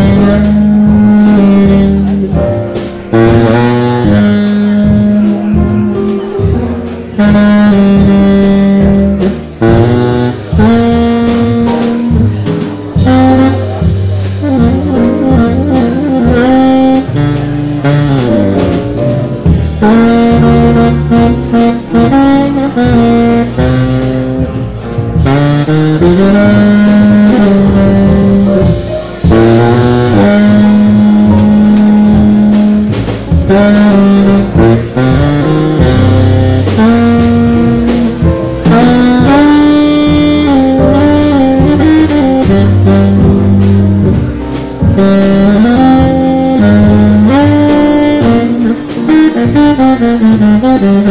冷冷。Mm-hmm.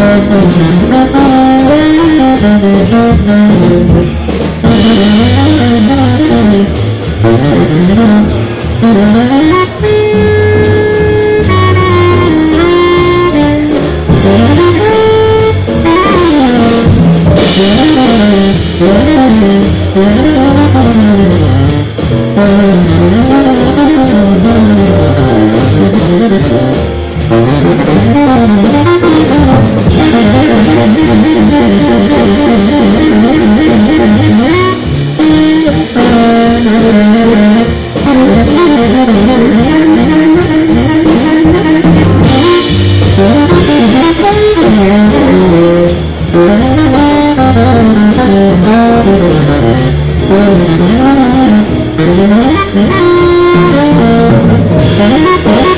Thank you.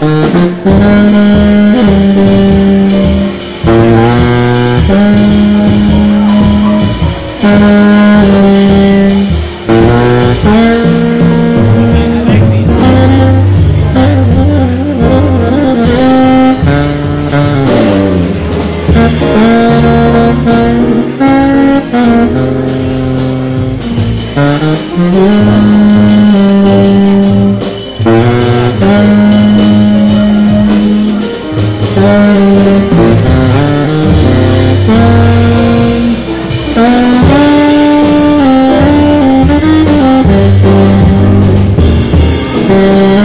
Thank you. Amen.